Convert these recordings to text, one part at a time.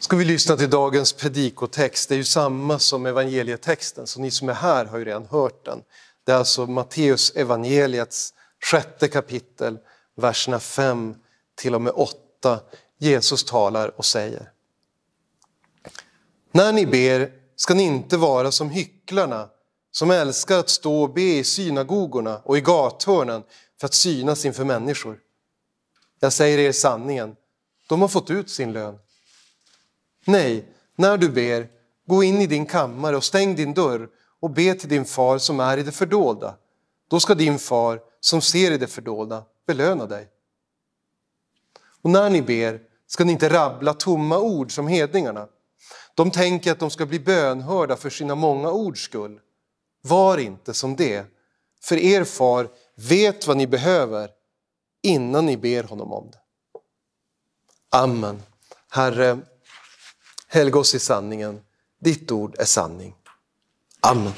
ska vi lyssna till dagens predikotext. Det är ju samma som evangelietexten, så ni som är här har ju redan hört den. Det är alltså Matteus evangeliets sjätte kapitel, verserna 5 till och med 8. Jesus talar och säger. När ni ber ska ni inte vara som hycklarna som älskar att stå och be i synagogorna och i gathörnen för att synas inför människor. Jag säger er sanningen, de har fått ut sin lön. Nej, när du ber, gå in i din kammare och stäng din dörr och be till din far som är i det fördolda. Då ska din far som ser i det fördolda belöna dig. Och när ni ber ska ni inte rabbla tomma ord som hedningarna. De tänker att de ska bli bönhörda för sina många ords skull. Var inte som det, för er far vet vad ni behöver innan ni ber honom om det. Amen. Herre, helga oss i sanningen. Ditt ord är sanning. Amen.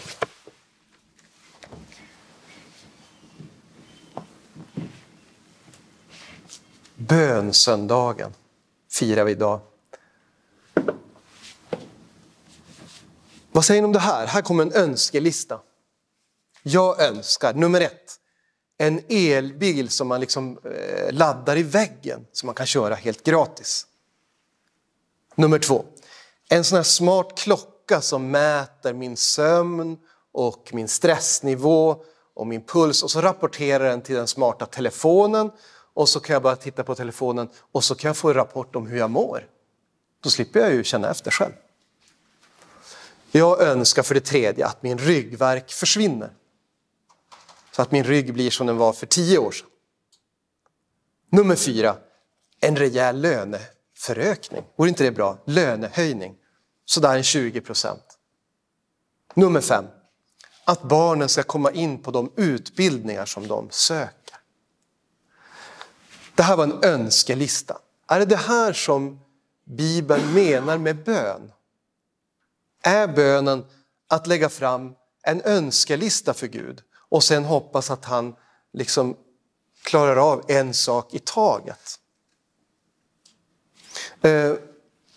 Bönsöndagen firar vi idag. Vad säger ni om det här? Här kommer en önskelista. Jag önskar, nummer ett, en elbil som man liksom eh, laddar i väggen som man kan köra helt gratis. Nummer två, en sån här smart klocka som mäter min sömn och min stressnivå och min puls och så rapporterar den till den smarta telefonen och så kan jag bara titta på telefonen och så kan jag få en rapport om hur jag mår. Då slipper jag ju känna efter själv. Jag önskar för det tredje att min ryggverk försvinner. Så att min rygg blir som den var för tio år sedan. Nummer fyra, en rejäl Förökning, Vore inte det bra? Lönehöjning. Sådär en 20 procent. Nummer fem, att barnen ska komma in på de utbildningar som de söker. Det här var en önskelista. Är det det här som Bibeln menar med bön? Är bönen att lägga fram en önskelista för Gud och sen hoppas att han liksom klarar av en sak i taget? Eh,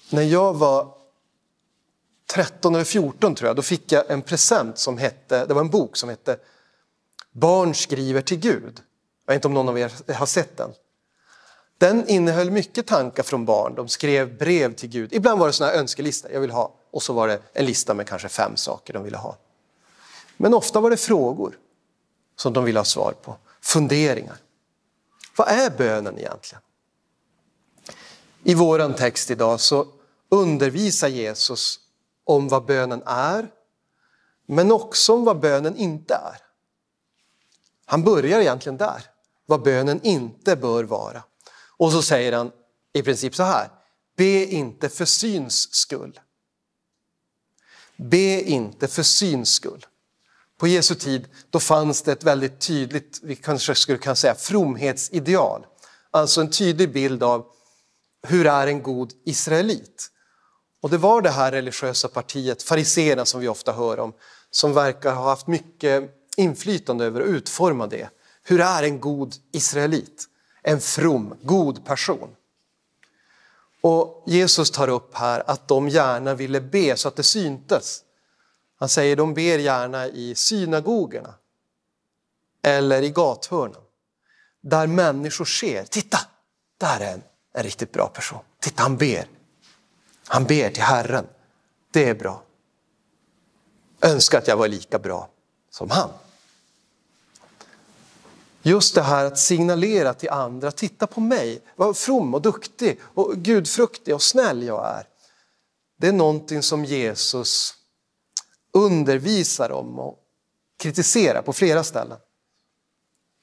när jag var 13 eller 14 tror jag, då fick jag en present som hette, det var en bok som hette Barn skriver till Gud. Jag vet inte om någon av er har sett den. Den innehöll mycket tankar från barn. De skrev brev till Gud. Ibland var det såna här önskelistor. Jag vill ha. Och så var det en lista med kanske fem saker de ville ha. Men ofta var det frågor som de ville ha svar på. Funderingar. Vad är bönen egentligen? I vår text idag så undervisar Jesus om vad bönen är, men också om vad bönen inte är. Han börjar egentligen där, vad bönen inte bör vara. Och så säger han i princip så här, be inte för syns skull. Be inte för syns skull. På Jesu tid då fanns det ett väldigt tydligt, vi kanske skulle kunna säga fromhetsideal. Alltså en tydlig bild av hur är en god israelit? Och det var det här religiösa partiet, fariséerna som vi ofta hör om, som verkar ha haft mycket inflytande över att utforma det. Hur är en god israelit? En from, god person. Och Jesus tar upp här att de gärna ville be så att det syntes. Han säger de ber gärna i synagogorna eller i gathörnen där människor ser, titta, där är en, en riktigt bra person. Titta, han ber. Han ber till Herren. Det är bra. Önskar att jag var lika bra som han. Just det här att signalera till andra, titta på mig, vad from och duktig och gudfruktig och snäll jag är. Det är någonting som Jesus undervisar om och kritiserar på flera ställen.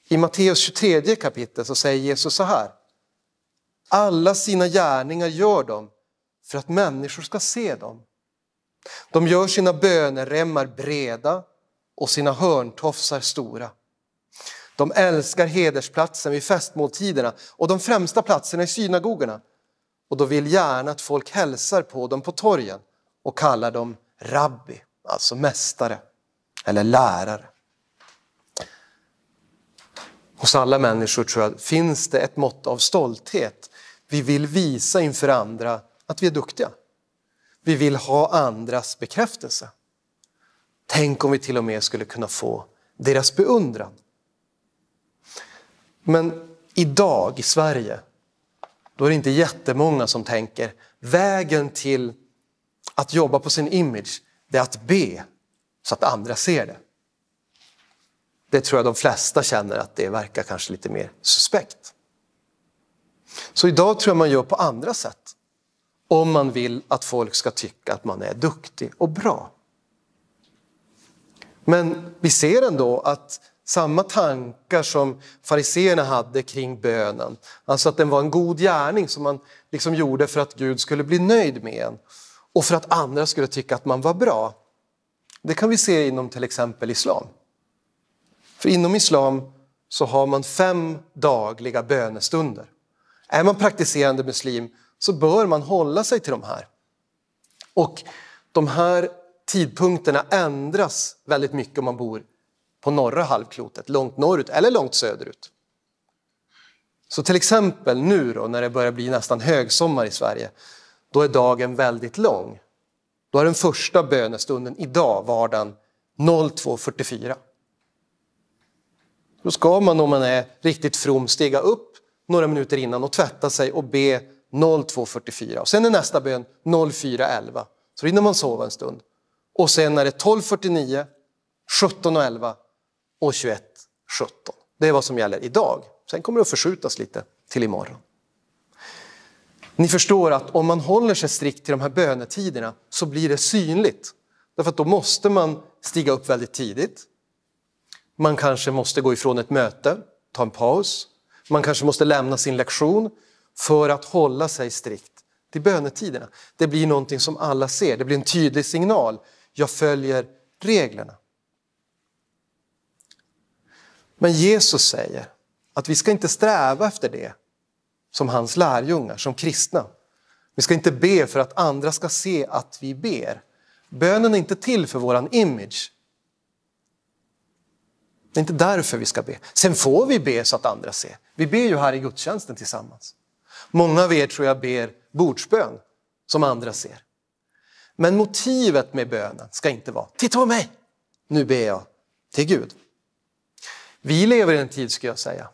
I Matteus 23 kapitel så säger Jesus så här. Alla sina gärningar gör de för att människor ska se dem. De gör sina böneremmar breda och sina hörntofsar stora. De älskar hedersplatsen vid festmåltiderna och de främsta platserna i synagogorna. Och de vill gärna att folk hälsar på dem på torgen och kallar dem rabbi, alltså mästare eller lärare. Hos alla människor tror jag finns det ett mått av stolthet. Vi vill visa inför andra att vi är duktiga. Vi vill ha andras bekräftelse. Tänk om vi till och med skulle kunna få deras beundran. Men idag i Sverige, då är det inte jättemånga som tänker vägen till att jobba på sin image, det är att be så att andra ser det. Det tror jag de flesta känner att det verkar kanske lite mer suspekt. Så idag tror jag man gör på andra sätt om man vill att folk ska tycka att man är duktig och bra. Men vi ser ändå att samma tankar som fariseerna hade kring bönen, alltså att den var en god gärning som man liksom gjorde för att Gud skulle bli nöjd med en och för att andra skulle tycka att man var bra. Det kan vi se inom till exempel islam. För inom islam så har man fem dagliga bönestunder. Är man praktiserande muslim så bör man hålla sig till de här. Och de här tidpunkterna ändras väldigt mycket om man bor på norra halvklotet, långt norrut eller långt söderut. Så till exempel nu då, när det börjar bli nästan högsommar i Sverige, då är dagen väldigt lång. Då är den första bönestunden idag, vardagen 02.44. Då ska man om man är riktigt from stiga upp några minuter innan och tvätta sig och be 02.44. Och sen är nästa bön 04.11. Så hinner man sova en stund. Och sen är det 12.49, 17.11 och 21.17. Det är vad som gäller idag. Sen kommer det att förskjutas lite till imorgon. Ni förstår att om man håller sig strikt till de här bönetiderna så blir det synligt. Därför att då måste man stiga upp väldigt tidigt. Man kanske måste gå ifrån ett möte, ta en paus. Man kanske måste lämna sin lektion för att hålla sig strikt till bönetiderna. Det blir någonting som alla ser, det blir en tydlig signal. Jag följer reglerna. Men Jesus säger att vi ska inte sträva efter det som hans lärjungar, som kristna. Vi ska inte be för att andra ska se att vi ber. Bönen är inte till för våran image. Det är inte därför vi ska be. Sen får vi be så att andra ser. Vi ber ju här i gudstjänsten tillsammans. Många av er tror jag ber bordsbön som andra ser. Men motivet med bönen ska inte vara “titta på mig, nu ber jag till Gud”. Vi lever i en tid, ska jag säga,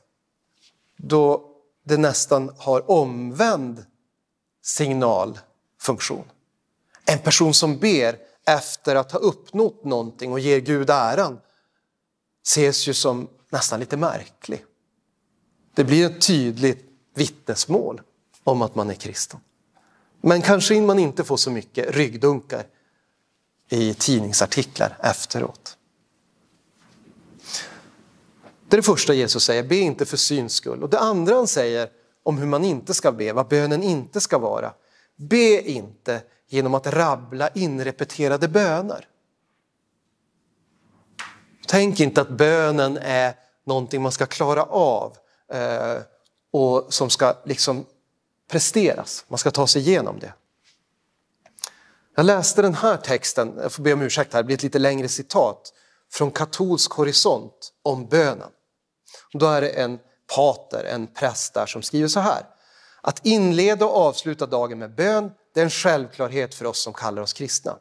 då det nästan har omvänd signalfunktion. En person som ber efter att ha uppnått någonting och ger Gud äran ses ju som nästan lite märklig. Det blir ett tydligt vittnesmål om att man är kristen. Men kanske man inte får så mycket ryggdunkar i tidningsartiklar efteråt. Det är det första Jesus säger, be inte för syns skull. Och det andra han säger om hur man inte ska be, vad bönen inte ska vara. Be inte genom att rabbla inrepeterade böner. Tänk inte att bönen är någonting man ska klara av eh, och som ska liksom presteras. Man ska ta sig igenom det. Jag läste den här texten, jag får be om ursäkt här, det blir ett lite längre citat från katolsk horisont om bönen. Då är det en pater, en präst där som skriver så här. Att inleda och avsluta dagen med bön, det är en självklarhet för oss som kallar oss kristna.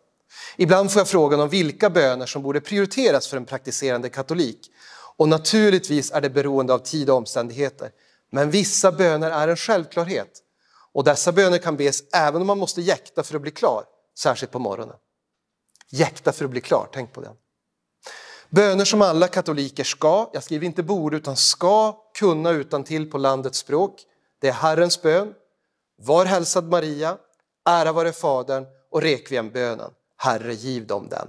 Ibland får jag frågan om vilka böner som borde prioriteras för en praktiserande katolik. Och naturligtvis är det beroende av tid och omständigheter. Men vissa böner är en självklarhet. Och dessa böner kan bes även om man måste jäkta för att bli klar, särskilt på morgonen. Jäkta för att bli klar, tänk på det. Böner som alla katoliker ska, jag skriver inte borde utan ska kunna utan till på landets språk. Det är Herrens bön, Var hälsad Maria, Ära vare Fadern och Rekviembönen. Herre, giv dem den.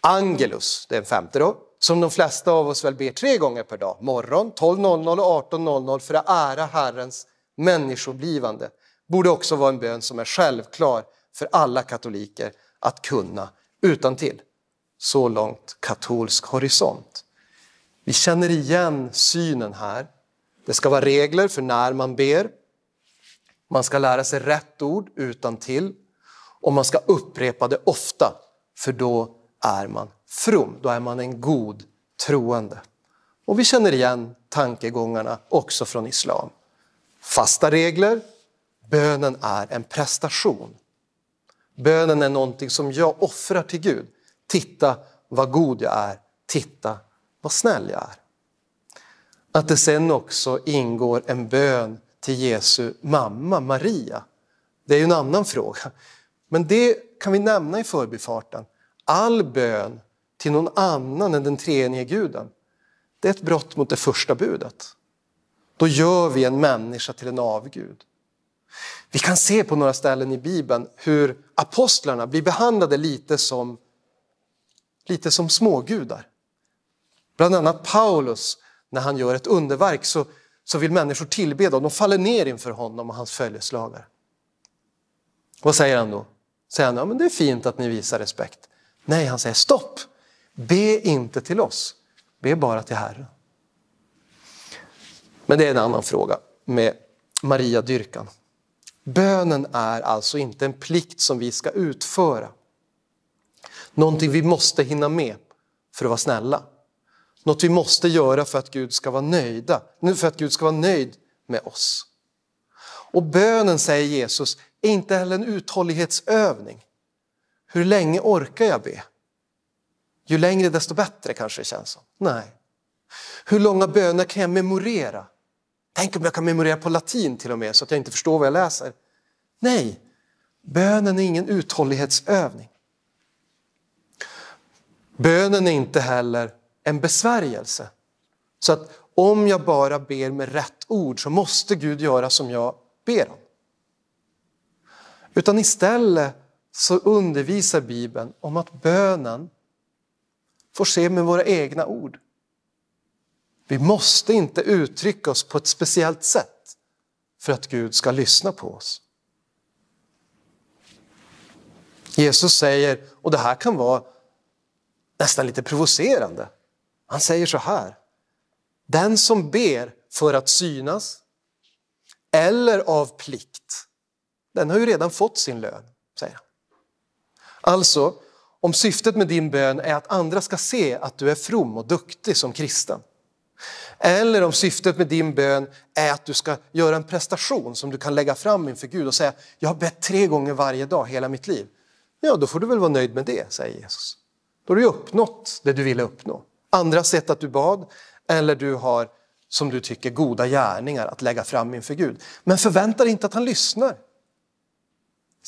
Angelus, det är en femte då, som de flesta av oss väl ber tre gånger per dag. Morgon 12.00 och 18.00 för att ära Herrens människoblivande. Borde också vara en bön som är självklar för alla katoliker att kunna utan till. Så långt katolsk horisont. Vi känner igen synen här. Det ska vara regler för när man ber. Man ska lära sig rätt ord utan till och man ska upprepa det ofta för då är man from, då är man en god troende. Och vi känner igen tankegångarna också från islam. Fasta regler, bönen är en prestation. Bönen är någonting som jag offrar till Gud. Titta vad god jag är, titta vad snäll jag är. Att det sen också ingår en bön till Jesu mamma Maria, det är ju en annan fråga. Men det kan vi nämna i förbifarten. All bön till någon annan än den treenige guden, det är ett brott mot det första budet. Då gör vi en människa till en avgud. Vi kan se på några ställen i Bibeln hur apostlarna blir behandlade lite som, lite som smågudar. Bland annat Paulus, när han gör ett underverk så, så vill människor tillbeda och de faller ner inför honom och hans följeslagare. Vad säger han då? Säger han, ja men det är fint att ni visar respekt. Nej, han säger stopp! Be inte till oss, be bara till Herren. Men det är en annan fråga med Maria-dyrkan. Bönen är alltså inte en plikt som vi ska utföra. Någonting vi måste hinna med för att vara snälla. Något vi måste göra för att Gud ska vara nöjda, för att Gud ska vara nöjd med oss. Och bönen, säger Jesus, är inte heller en uthållighetsövning. Hur länge orkar jag be? Ju längre desto bättre kanske det känns som. Nej. Hur långa böner kan jag memorera? Tänk om jag kan memorera på latin till och med så att jag inte förstår vad jag läser. Nej, bönen är ingen uthållighetsövning. Bönen är inte heller en besvärjelse. Så att om jag bara ber med rätt ord så måste Gud göra som jag ber om. Utan istället så undervisar Bibeln om att bönen får se med våra egna ord. Vi måste inte uttrycka oss på ett speciellt sätt för att Gud ska lyssna på oss. Jesus säger, och det här kan vara nästan lite provocerande, han säger så här. Den som ber för att synas eller av plikt, den har ju redan fått sin lön, säger han. Alltså, om syftet med din bön är att andra ska se att du är from och duktig som kristen, eller om syftet med din bön är att du ska göra en prestation som du kan lägga fram inför Gud och säga, jag har bett tre gånger varje dag hela mitt liv. Ja, då får du väl vara nöjd med det, säger Jesus. Då har du uppnått det du ville uppnå. Andra sett att du bad eller du har, som du tycker, goda gärningar att lägga fram inför Gud. Men förvänta dig inte att han lyssnar,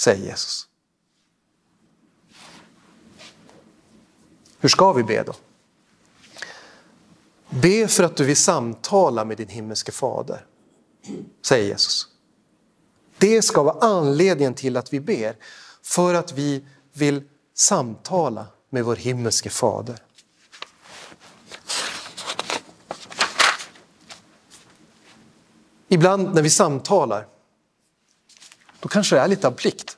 säger Jesus. Hur ska vi be då? Be för att du vill samtala med din himmelske fader, säger Jesus. Det ska vara anledningen till att vi ber, för att vi vill samtala med vår himmelske fader. Ibland när vi samtalar, då kanske det är lite av plikt.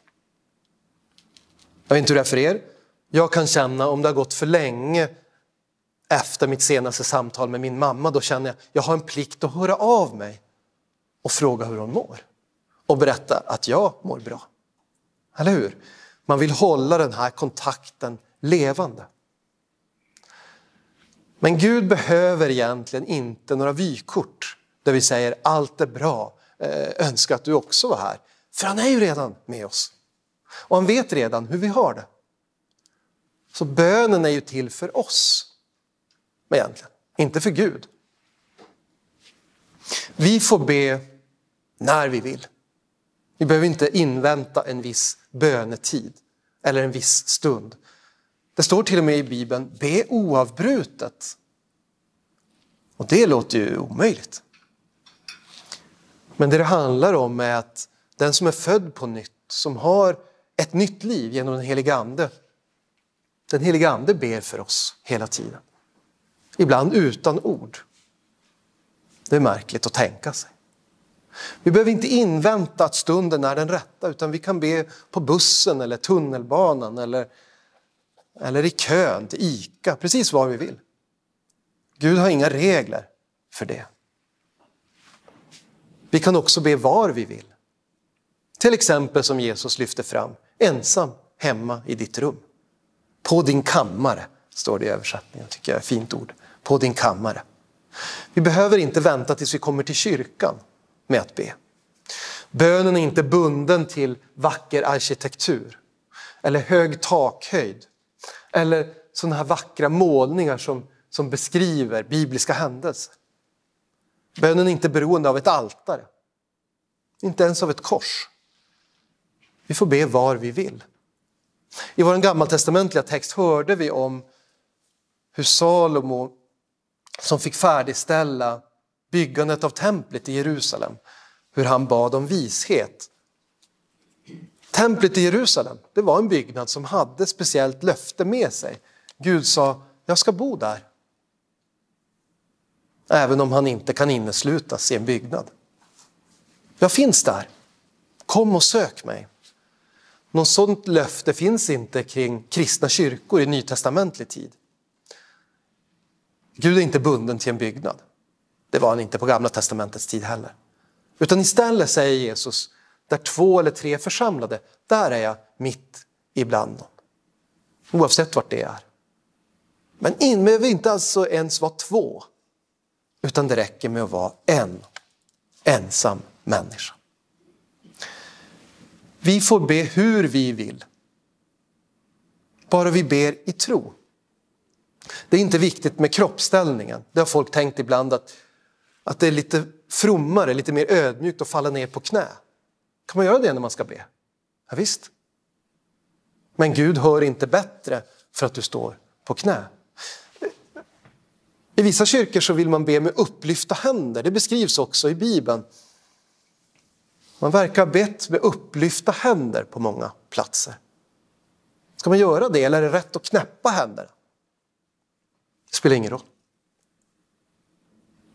Jag vet inte hur det är för er. Jag kan känna om det har gått för länge efter mitt senaste samtal med min mamma, då känner jag att jag har en plikt att höra av mig och fråga hur hon mår. Och berätta att jag mår bra. Eller hur? Man vill hålla den här kontakten levande. Men Gud behöver egentligen inte några vykort där vi säger allt är bra, eh, önskar att du också var här. För han är ju redan med oss. Och han vet redan hur vi har det. Så bönen är ju till för oss egentligen, inte för Gud. Vi får be när vi vill. Vi behöver inte invänta en viss bönetid eller en viss stund. Det står till och med i Bibeln, be oavbrutet. Och det låter ju omöjligt. Men det det handlar om är att den som är född på nytt, som har ett nytt liv genom den helige Ande, den helige Ande ber för oss hela tiden. Ibland utan ord. Det är märkligt att tänka sig. Vi behöver inte invänta att stunden är den rätta utan vi kan be på bussen eller tunnelbanan eller, eller i kön till ICA, precis var vi vill. Gud har inga regler för det. Vi kan också be var vi vill. Till exempel som Jesus lyfter fram, ensam hemma i ditt rum. På din kammare, står det i översättningen, tycker jag är ett fint ord på din kammare. Vi behöver inte vänta tills vi kommer till kyrkan med att be. Bönen är inte bunden till vacker arkitektur. eller hög takhöjd. Eller sådana här vackra målningar som, som beskriver bibliska händelser. Bönen är inte beroende av ett altare, inte ens av ett kors. Vi får be var vi vill. I vår gammaltestamentliga text hörde vi om hur Salomo, som fick färdigställa byggandet av templet i Jerusalem, hur han bad om vishet. Templet i Jerusalem, det var en byggnad som hade speciellt löfte med sig. Gud sa, jag ska bo där. Även om han inte kan inneslutas i en byggnad. Jag finns där. Kom och sök mig. Något sådant löfte finns inte kring kristna kyrkor i nytestamentlig tid. Gud är inte bunden till en byggnad. Det var han inte på gamla testamentets tid heller. Utan istället säger Jesus, där två eller tre är församlade, där är jag mitt ibland dem. Oavsett vart det är. Men in behöver inte alltså ens vara två, utan det räcker med att vara en ensam människa. Vi får be hur vi vill. Bara vi ber i tro. Det är inte viktigt med kroppsställningen. Det har folk tänkt ibland att, att det är lite frommare, lite mer ödmjukt att falla ner på knä. Kan man göra det när man ska be? Ja, visst. Men Gud hör inte bättre för att du står på knä. I vissa kyrkor så vill man be med upplyfta händer. Det beskrivs också i Bibeln. Man verkar ha bett med upplyfta händer på många platser. Ska man göra det eller är det rätt att knäppa händerna? Det spelar ingen roll.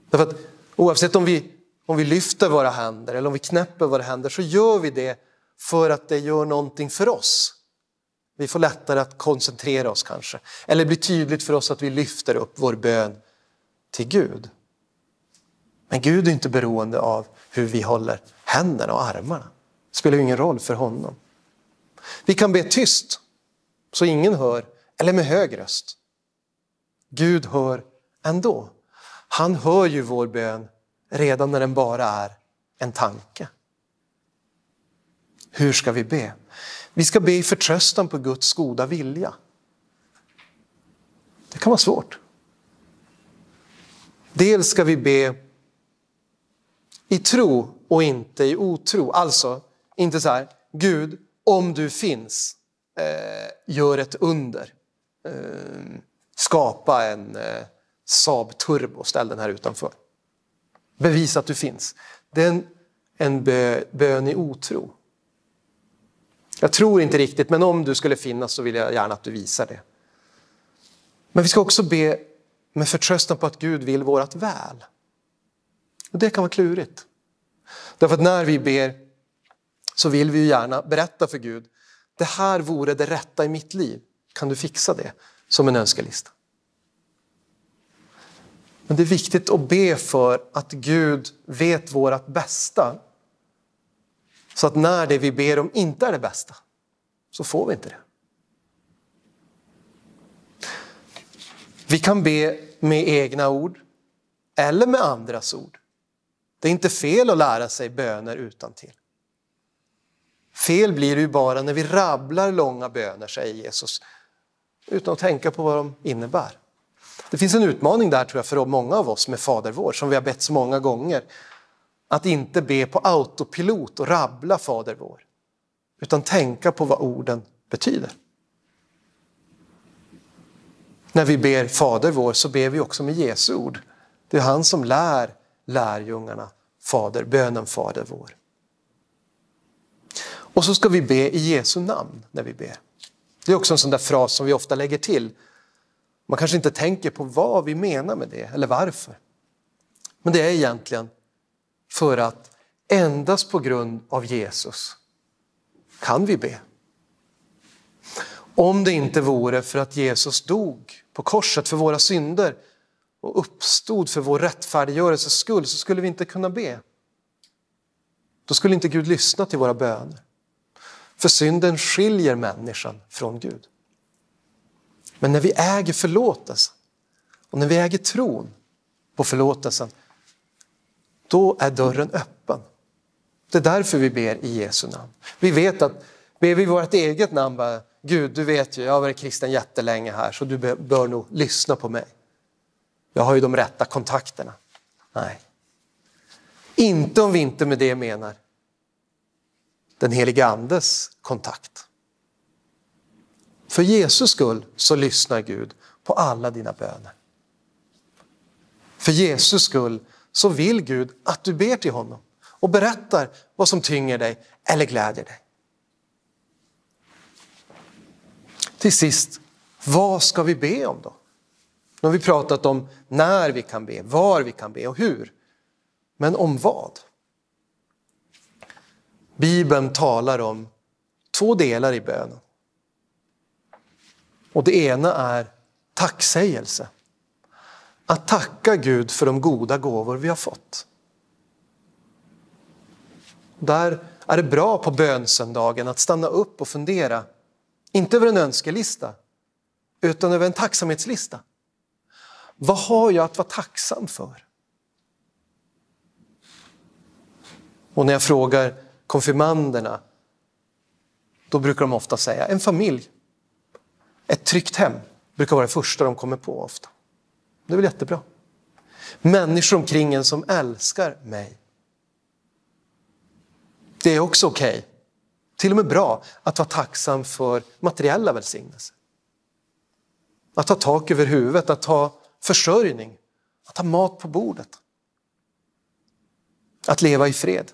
Därför att oavsett om vi, om vi lyfter våra händer eller om vi knäpper våra händer så gör vi det för att det gör någonting för oss. Vi får lättare att koncentrera oss kanske. Eller det blir tydligt för oss att vi lyfter upp vår bön till Gud. Men Gud är inte beroende av hur vi håller händerna och armarna. Det spelar ingen roll för honom. Vi kan be tyst så ingen hör eller med hög röst. Gud hör ändå. Han hör ju vår bön redan när den bara är en tanke. Hur ska vi be? Vi ska be i förtröstan på Guds goda vilja. Det kan vara svårt. Dels ska vi be i tro och inte i otro. Alltså, inte så här, Gud, om du finns, eh, gör ett under. Eh, skapa en eh, Saab Turbo, ställ den här utanför. Bevisa att du finns. Det är en, en bö, bön i otro. Jag tror inte riktigt, men om du skulle finnas så vill jag gärna att du visar det. Men vi ska också be med förtröstan på att Gud vill vårt väl. Och det kan vara klurigt. Därför att när vi ber så vill vi ju gärna berätta för Gud, det här vore det rätta i mitt liv. Kan du fixa det? Som en önskelista. Men det är viktigt att be för att Gud vet vårt bästa. Så att när det vi ber om inte är det bästa, så får vi inte det. Vi kan be med egna ord eller med andras ord. Det är inte fel att lära sig böner utan till. Fel blir det ju bara när vi rabblar långa böner, säger Jesus, utan att tänka på vad de innebär. Det finns en utmaning där tror jag för många av oss med Fader vår, som vi har bett så många gånger. Att inte be på autopilot och rabbla Fader vår, utan tänka på vad orden betyder. När vi ber Fader vår så ber vi också med Jesu ord. Det är han som lär lärjungarna Fader, bönen Fader vår. Och så ska vi be i Jesu namn när vi ber. Det är också en sån där fras som vi ofta lägger till. Man kanske inte tänker på vad vi menar med det eller varför. Men det är egentligen för att endast på grund av Jesus kan vi be. Om det inte vore för att Jesus dog på korset för våra synder och uppstod för vår rättfärdiggörelses skull så skulle vi inte kunna be. Då skulle inte Gud lyssna till våra böner. För synden skiljer människan från Gud. Men när vi äger förlåtelsen och när vi äger tron på förlåtelsen, då är dörren öppen. Det är därför vi ber i Jesu namn. Vi vet att Ber vi vårt eget namn, bara, Gud du vet ju, jag har varit kristen jättelänge här så du bör nog lyssna på mig. Jag har ju de rätta kontakterna. Nej. Inte om vi inte med det menar den helige Andes kontakt. För Jesus skull så lyssnar Gud på alla dina böner. För Jesus skull så vill Gud att du ber till honom och berättar vad som tynger dig eller glädjer dig. Till sist, vad ska vi be om då? Nu har vi pratat om när vi kan be, var vi kan be och hur. Men om vad? Bibeln talar om två delar i bönen. Och det ena är tacksägelse. Att tacka Gud för de goda gåvor vi har fått. Där är det bra på bönsöndagen att stanna upp och fundera, inte över en önskelista, utan över en tacksamhetslista. Vad har jag att vara tacksam för? Och när jag frågar konfirmanderna, då brukar de ofta säga en familj. Ett tryggt hem brukar vara det första de kommer på ofta. Det är väl jättebra. Människor omkring en som älskar mig. Det är också okej, okay. till och med bra, att vara tacksam för materiella välsignelser. Att ha tak över huvudet, att ha försörjning, att ha mat på bordet. Att leva i fred.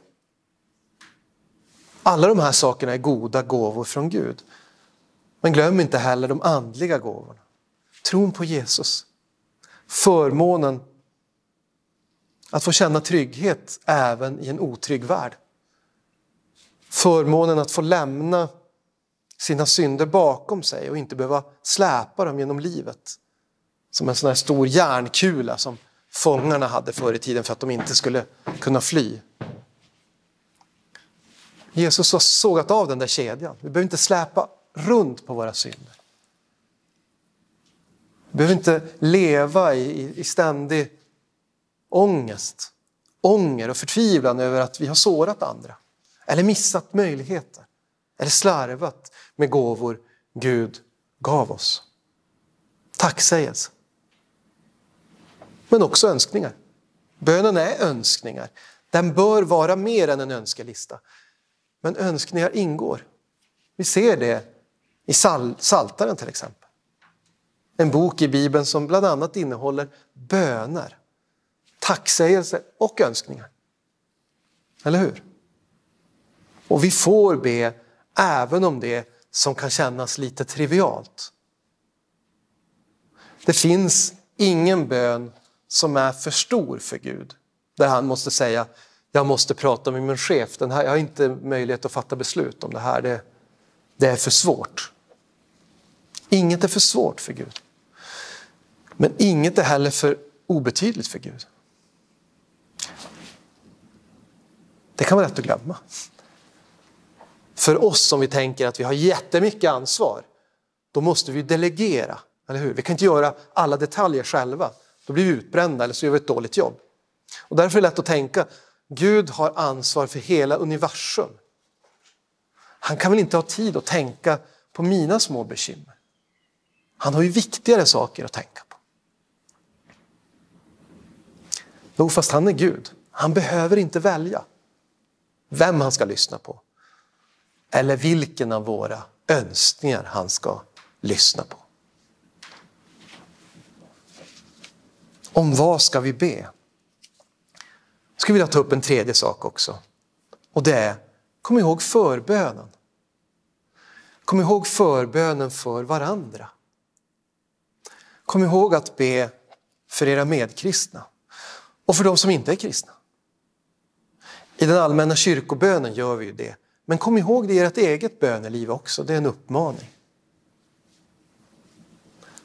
Alla de här sakerna är goda gåvor från Gud. Men glöm inte heller de andliga gåvorna. Tron på Jesus. Förmånen att få känna trygghet även i en otrygg värld. Förmånen att få lämna sina synder bakom sig och inte behöva släpa dem genom livet. Som en sån här stor järnkula som fångarna hade förr i tiden för att de inte skulle kunna fly. Jesus har sågat av den där kedjan. Vi behöver inte släpa runt på våra synder. Vi behöver inte leva i, i ständig ångest, ånger och förtvivlan över att vi har sårat andra eller missat möjligheter eller slarvat med gåvor Gud gav oss. Tacksägelse. Men också önskningar. Bönen är önskningar. Den bör vara mer än en önskelista. Men önskningar ingår. Vi ser det i Saltaren till exempel. En bok i Bibeln som bland annat innehåller böner, tacksägelse och önskningar. Eller hur? Och vi får be även om det som kan kännas lite trivialt. Det finns ingen bön som är för stor för Gud. Där han måste säga, jag måste prata med min chef, den här, jag har inte möjlighet att fatta beslut om det här, det, det är för svårt. Inget är för svårt för Gud. Men inget är heller för obetydligt för Gud. Det kan vara lätt att glömma. För oss som vi tänker att vi har jättemycket ansvar, då måste vi delegera, eller hur? Vi kan inte göra alla detaljer själva, då blir vi utbrända eller så gör vi ett dåligt jobb. Och därför är det lätt att tänka, Gud har ansvar för hela universum. Han kan väl inte ha tid att tänka på mina små bekymmer? Han har ju viktigare saker att tänka på. Jo, fast han är Gud. Han behöver inte välja vem han ska lyssna på eller vilken av våra önskningar han ska lyssna på. Om vad ska vi be? Jag skulle vilja ta upp en tredje sak också. Och det är, kom ihåg förbönen. Kom ihåg förbönen för varandra. Kom ihåg att be för era medkristna och för de som inte är kristna. I den allmänna kyrkobönen gör vi ju det. Men kom ihåg det i ert eget böneliv också, det är en uppmaning.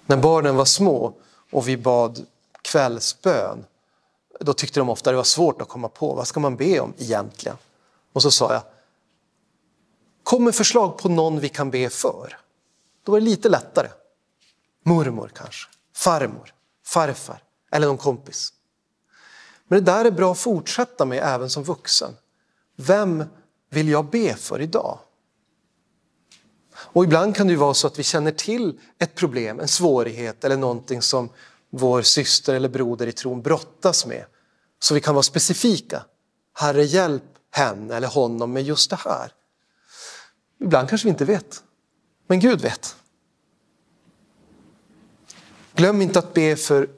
När barnen var små och vi bad kvällsbön, då tyckte de ofta det var svårt att komma på vad ska man be om egentligen. Och så sa jag, kom med förslag på någon vi kan be för. Då var det lite lättare. Mormor kanske, farmor, farfar eller någon kompis. Men det där är bra att fortsätta med även som vuxen. Vem vill jag be för idag? Och ibland kan det ju vara så att vi känner till ett problem, en svårighet eller någonting som vår syster eller broder i tron brottas med. Så vi kan vara specifika. Herre, hjälp henne eller honom med just det här. Ibland kanske vi inte vet, men Gud vet. Glöm inte att be för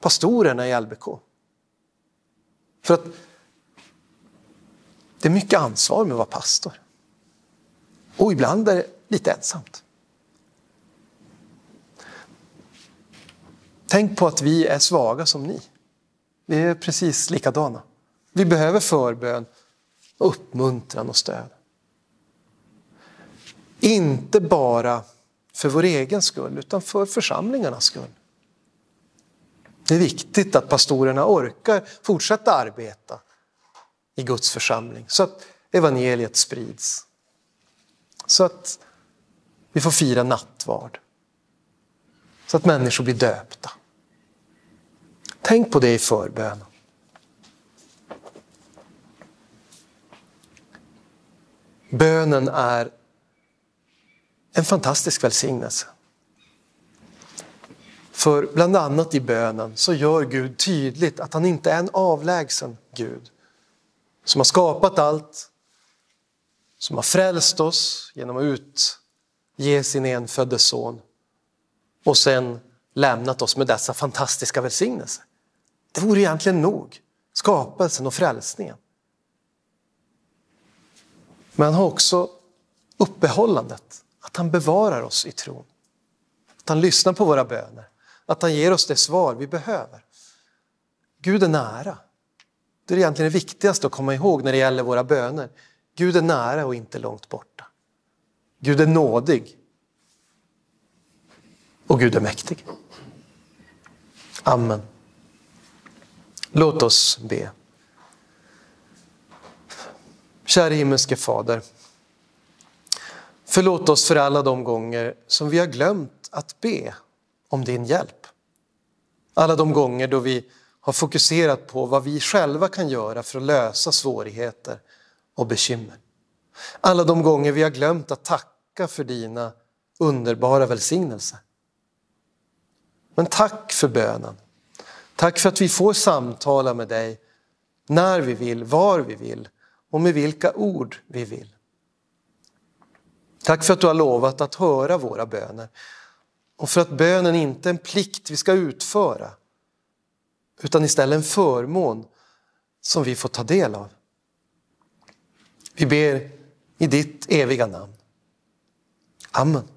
pastorerna i LBK. För att det är mycket ansvar med att vara pastor. Och ibland är det lite ensamt. Tänk på att vi är svaga som ni. Vi är precis likadana. Vi behöver förbön, uppmuntran och stöd. Inte bara för vår egen skull, utan för församlingarnas skull. Det är viktigt att pastorerna orkar fortsätta arbeta i Guds församling så att evangeliet sprids. Så att vi får fira nattvard. Så att människor blir döpta. Tänk på det i förbönen. Bönen är en fantastisk välsignelse. För bland annat i bönen så gör Gud tydligt att han inte är en avlägsen Gud som har skapat allt, som har frälst oss genom att utge sin enfödde son och sen lämnat oss med dessa fantastiska välsignelser. Det vore egentligen nog, skapelsen och frälsningen. Men han har också uppehållandet, att han bevarar oss i tron. Att han lyssnar på våra böner, att han ger oss det svar vi behöver. Gud är nära. Det är egentligen det viktigaste att komma ihåg när det gäller våra böner. Gud är nära och inte långt borta. Gud är nådig. Och Gud är mäktig. Amen. Låt oss be. Kära himmelske Fader. Förlåt oss för alla de gånger som vi har glömt att be om din hjälp. Alla de gånger då vi har fokuserat på vad vi själva kan göra för att lösa svårigheter och bekymmer. Alla de gånger vi har glömt att tacka för dina underbara välsignelser. Men tack för bönen. Tack för att vi får samtala med dig när vi vill, var vi vill och med vilka ord vi vill. Tack för att du har lovat att höra våra böner och för att bönen inte är en plikt vi ska utföra utan istället en förmån som vi får ta del av. Vi ber i ditt eviga namn. Amen.